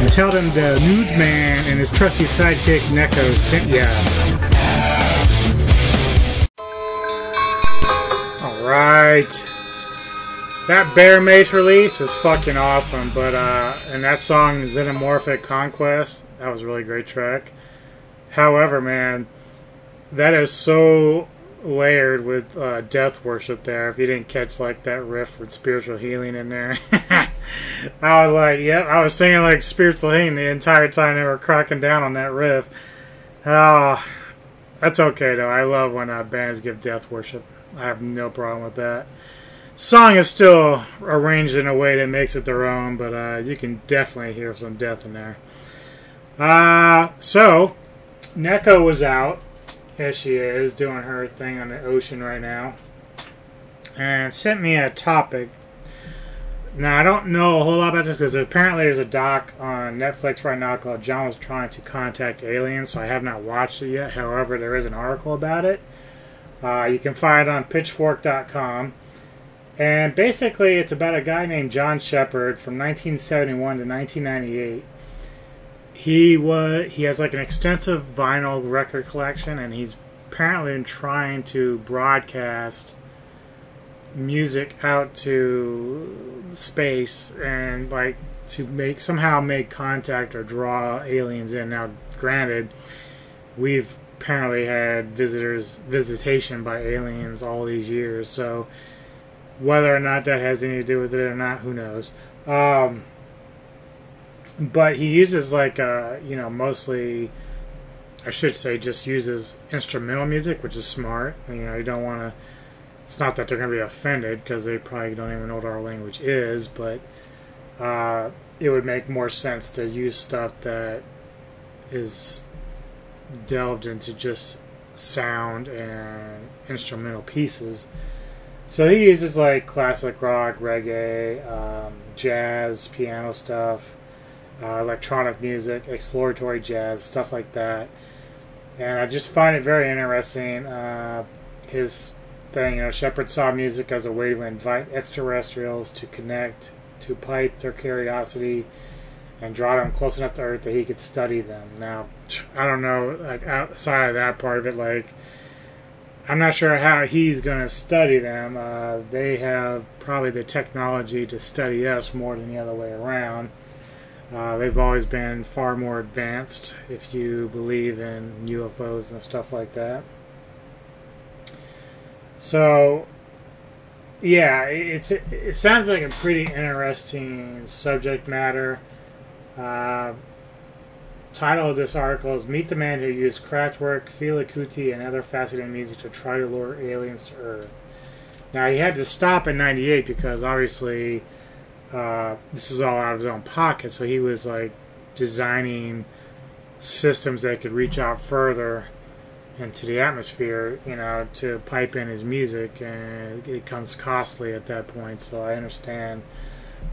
And tell them the newsman and his trusty sidekick Neko sent ya. Alright. That Bear Mace release is fucking awesome, but uh and that song Xenomorphic Conquest, that was a really great track. However, man, that is so layered with uh, death worship there. If you didn't catch like that riff with spiritual healing in there, I was like, yep, I was singing like spiritual healing the entire time they were cracking down on that riff. Oh, that's okay though. I love when uh, bands give death worship. I have no problem with that. Song is still arranged in a way that makes it their own, but uh, you can definitely hear some death in there. Uh, so, Neko was out. As she is doing her thing on the ocean right now. And sent me a topic. Now i don't know a whole lot about this because apparently there's a doc on netflix right now called john was trying to contact aliens so i have not watched it yet. However there is an article about it. Uh, you can find it on pitchfork.com and basically it's about a guy named john shepherd from 1971 to 1998 he was he has like an extensive vinyl record collection and he's apparently been trying to broadcast music out to space and like to make somehow make contact or draw aliens in. Now granted we've apparently had visitors visitation by aliens all these years so whether or not that has anything to do with it or not who knows. Um, but he uses like uh, you know mostly I should say just uses instrumental music, which is smart. You know, you don't want to. It's not that they're going to be offended because they probably don't even know what our language is, but uh, it would make more sense to use stuff that is delved into just sound and instrumental pieces. So he uses like classic rock, reggae, um, jazz, piano stuff, uh, electronic music, exploratory jazz, stuff like that. And I just find it very interesting. Uh, his thing, you know, Shepherd saw music as a way to invite extraterrestrials to connect, to pipe their curiosity, and draw them close enough to Earth that he could study them. Now, I don't know, like outside of that part of it, like I'm not sure how he's going to study them. Uh, they have probably the technology to study us more than the other way around. Uh, they've always been far more advanced if you believe in UFOs and stuff like that. So, yeah, it's it, sounds like a pretty interesting subject matter. Uh, title of this article is "Meet the Man Who Used Kraftwerk, Fela Kuti, and Other Fascinating Music to Try to Lure Aliens to Earth." Now he had to stop in '98 because obviously uh, this is all out of his own pocket, so he was like designing systems that could reach out further into the atmosphere, you know, to pipe in his music, and it comes costly at that point. So I understand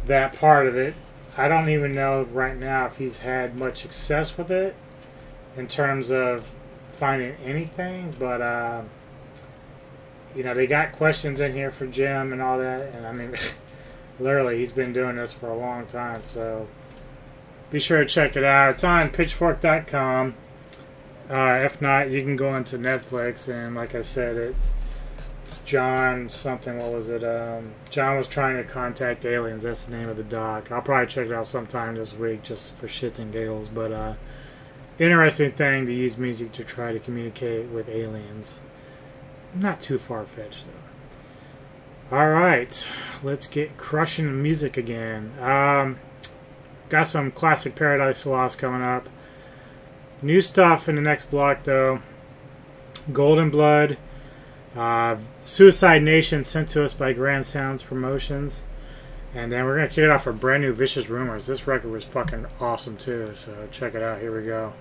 that part of it. I don't even know right now if he's had much success with it in terms of finding anything, but uh, you know, they got questions in here for Jim and all that, and I mean. Literally, he's been doing this for a long time, so be sure to check it out. It's on pitchfork.com. Uh, if not, you can go into Netflix, and like I said, it, it's John something. What was it? Um, John was trying to contact aliens. That's the name of the doc. I'll probably check it out sometime this week just for shits and giggles. But uh, interesting thing to use music to try to communicate with aliens. Not too far fetched though. All right, let's get crushing the music again. Um, got some classic Paradise Lost coming up. New stuff in the next block, though. Golden Blood, uh, Suicide Nation sent to us by Grand Sounds Promotions. And then we're going to kick it off with brand new Vicious Rumors. This record was fucking awesome, too. So check it out. Here we go.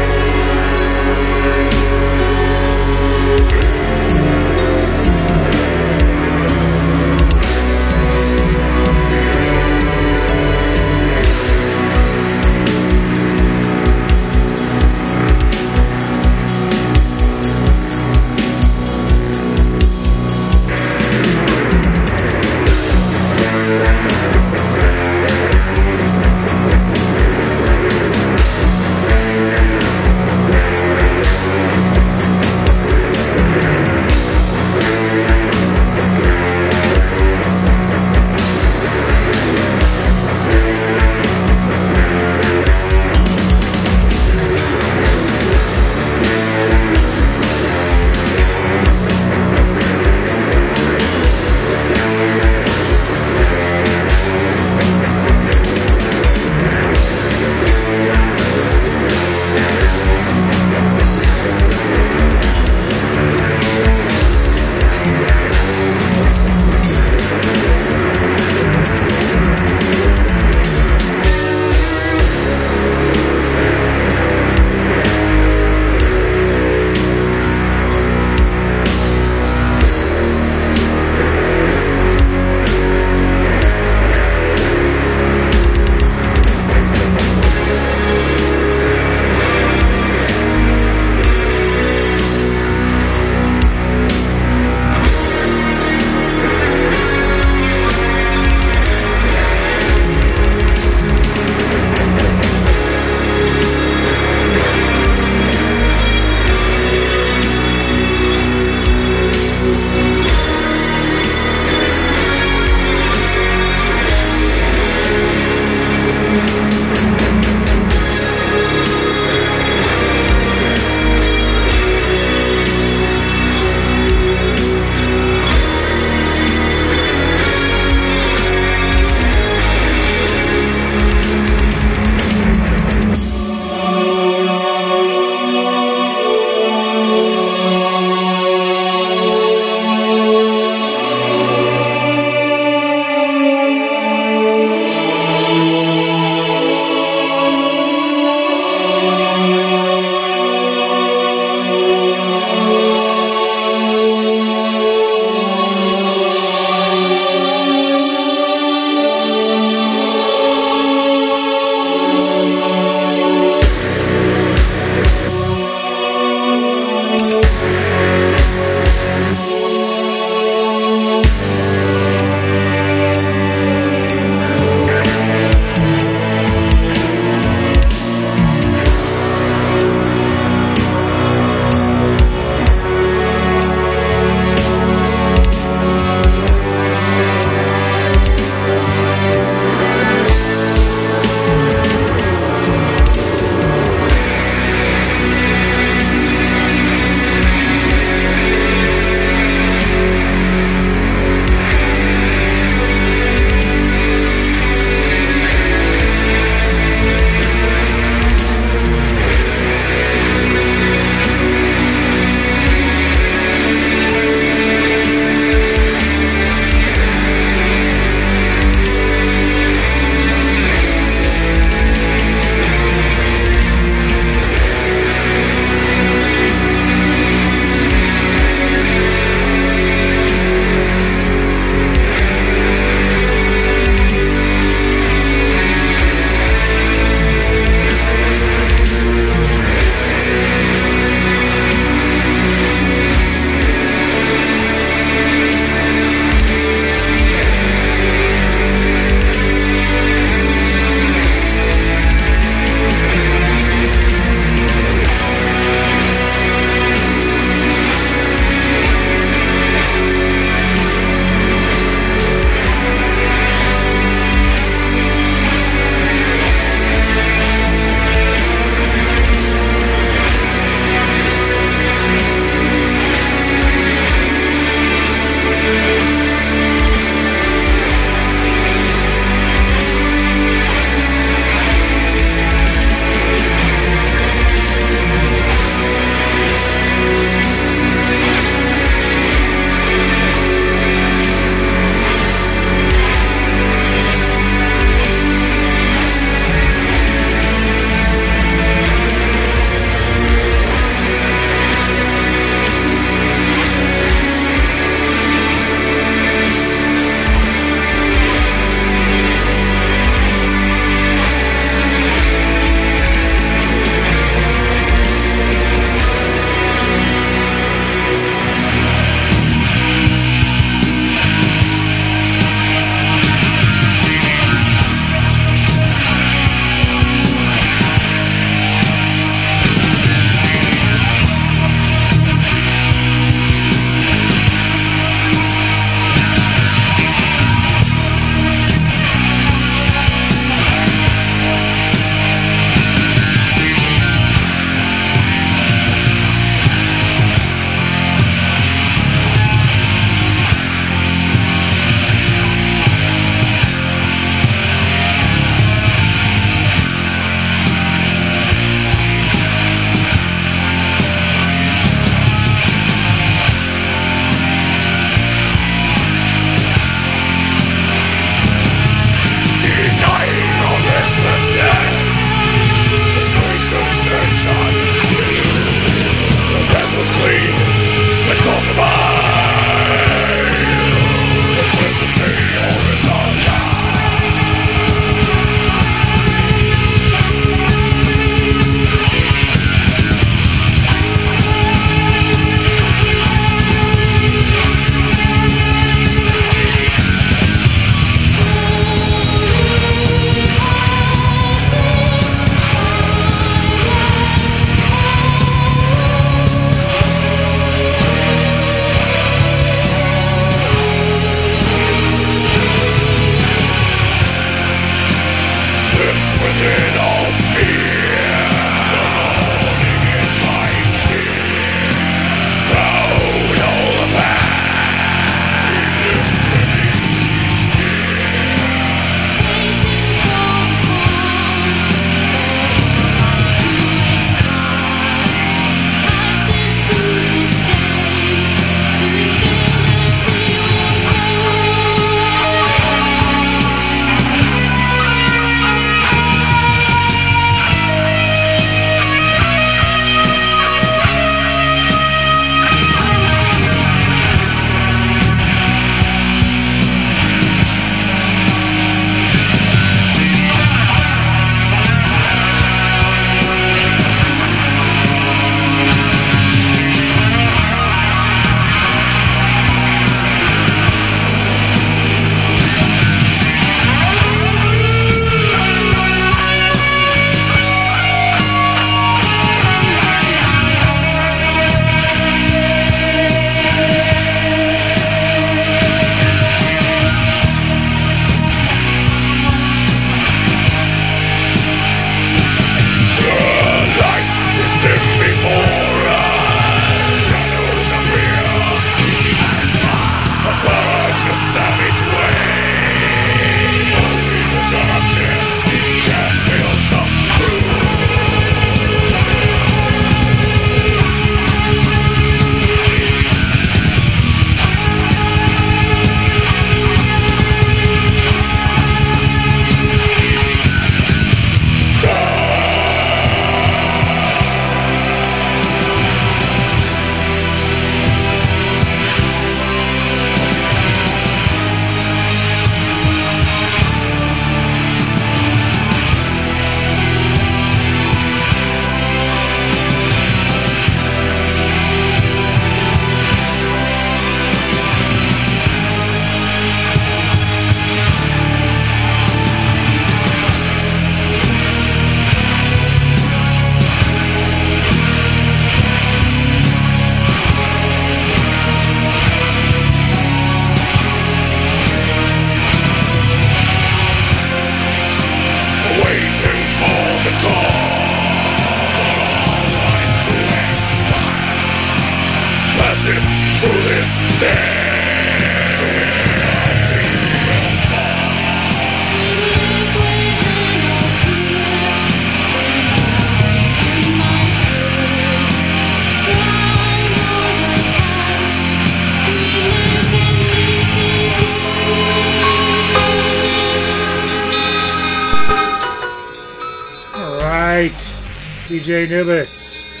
DJ Anubis.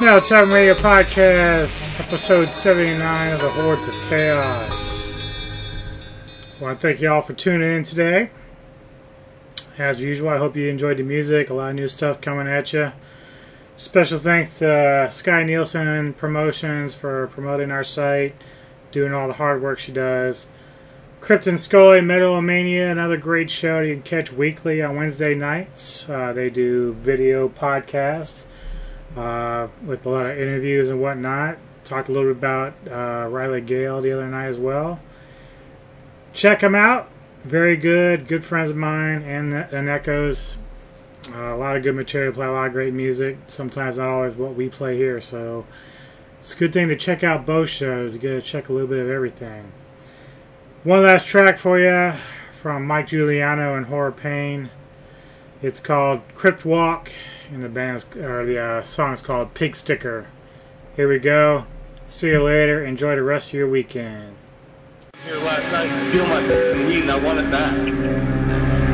Now, it's Time Radio Podcast, episode 79 of the Hordes of Chaos. I want to thank you all for tuning in today. As usual, I hope you enjoyed the music. A lot of new stuff coming at you. Special thanks to uh, Sky Nielsen Promotions for promoting our site, doing all the hard work she does. Krypton Scully, Metalomania, another great show you can catch weekly on Wednesday nights. Uh, they do video podcasts uh, with a lot of interviews and whatnot. Talked a little bit about uh, Riley Gale the other night as well. Check them out. Very good. Good friends of mine and, and Echoes. Uh, a lot of good material, play a lot of great music. Sometimes not always what we play here, so it's a good thing to check out both shows. You get to check a little bit of everything. One last track for you from Mike Giuliano and Horror Pain. It's called CryptWalk, and the band's or the uh, song is called Pig Sticker. Here we go. See you later. Enjoy the rest of your weekend. Here last night, my weed and I want it back.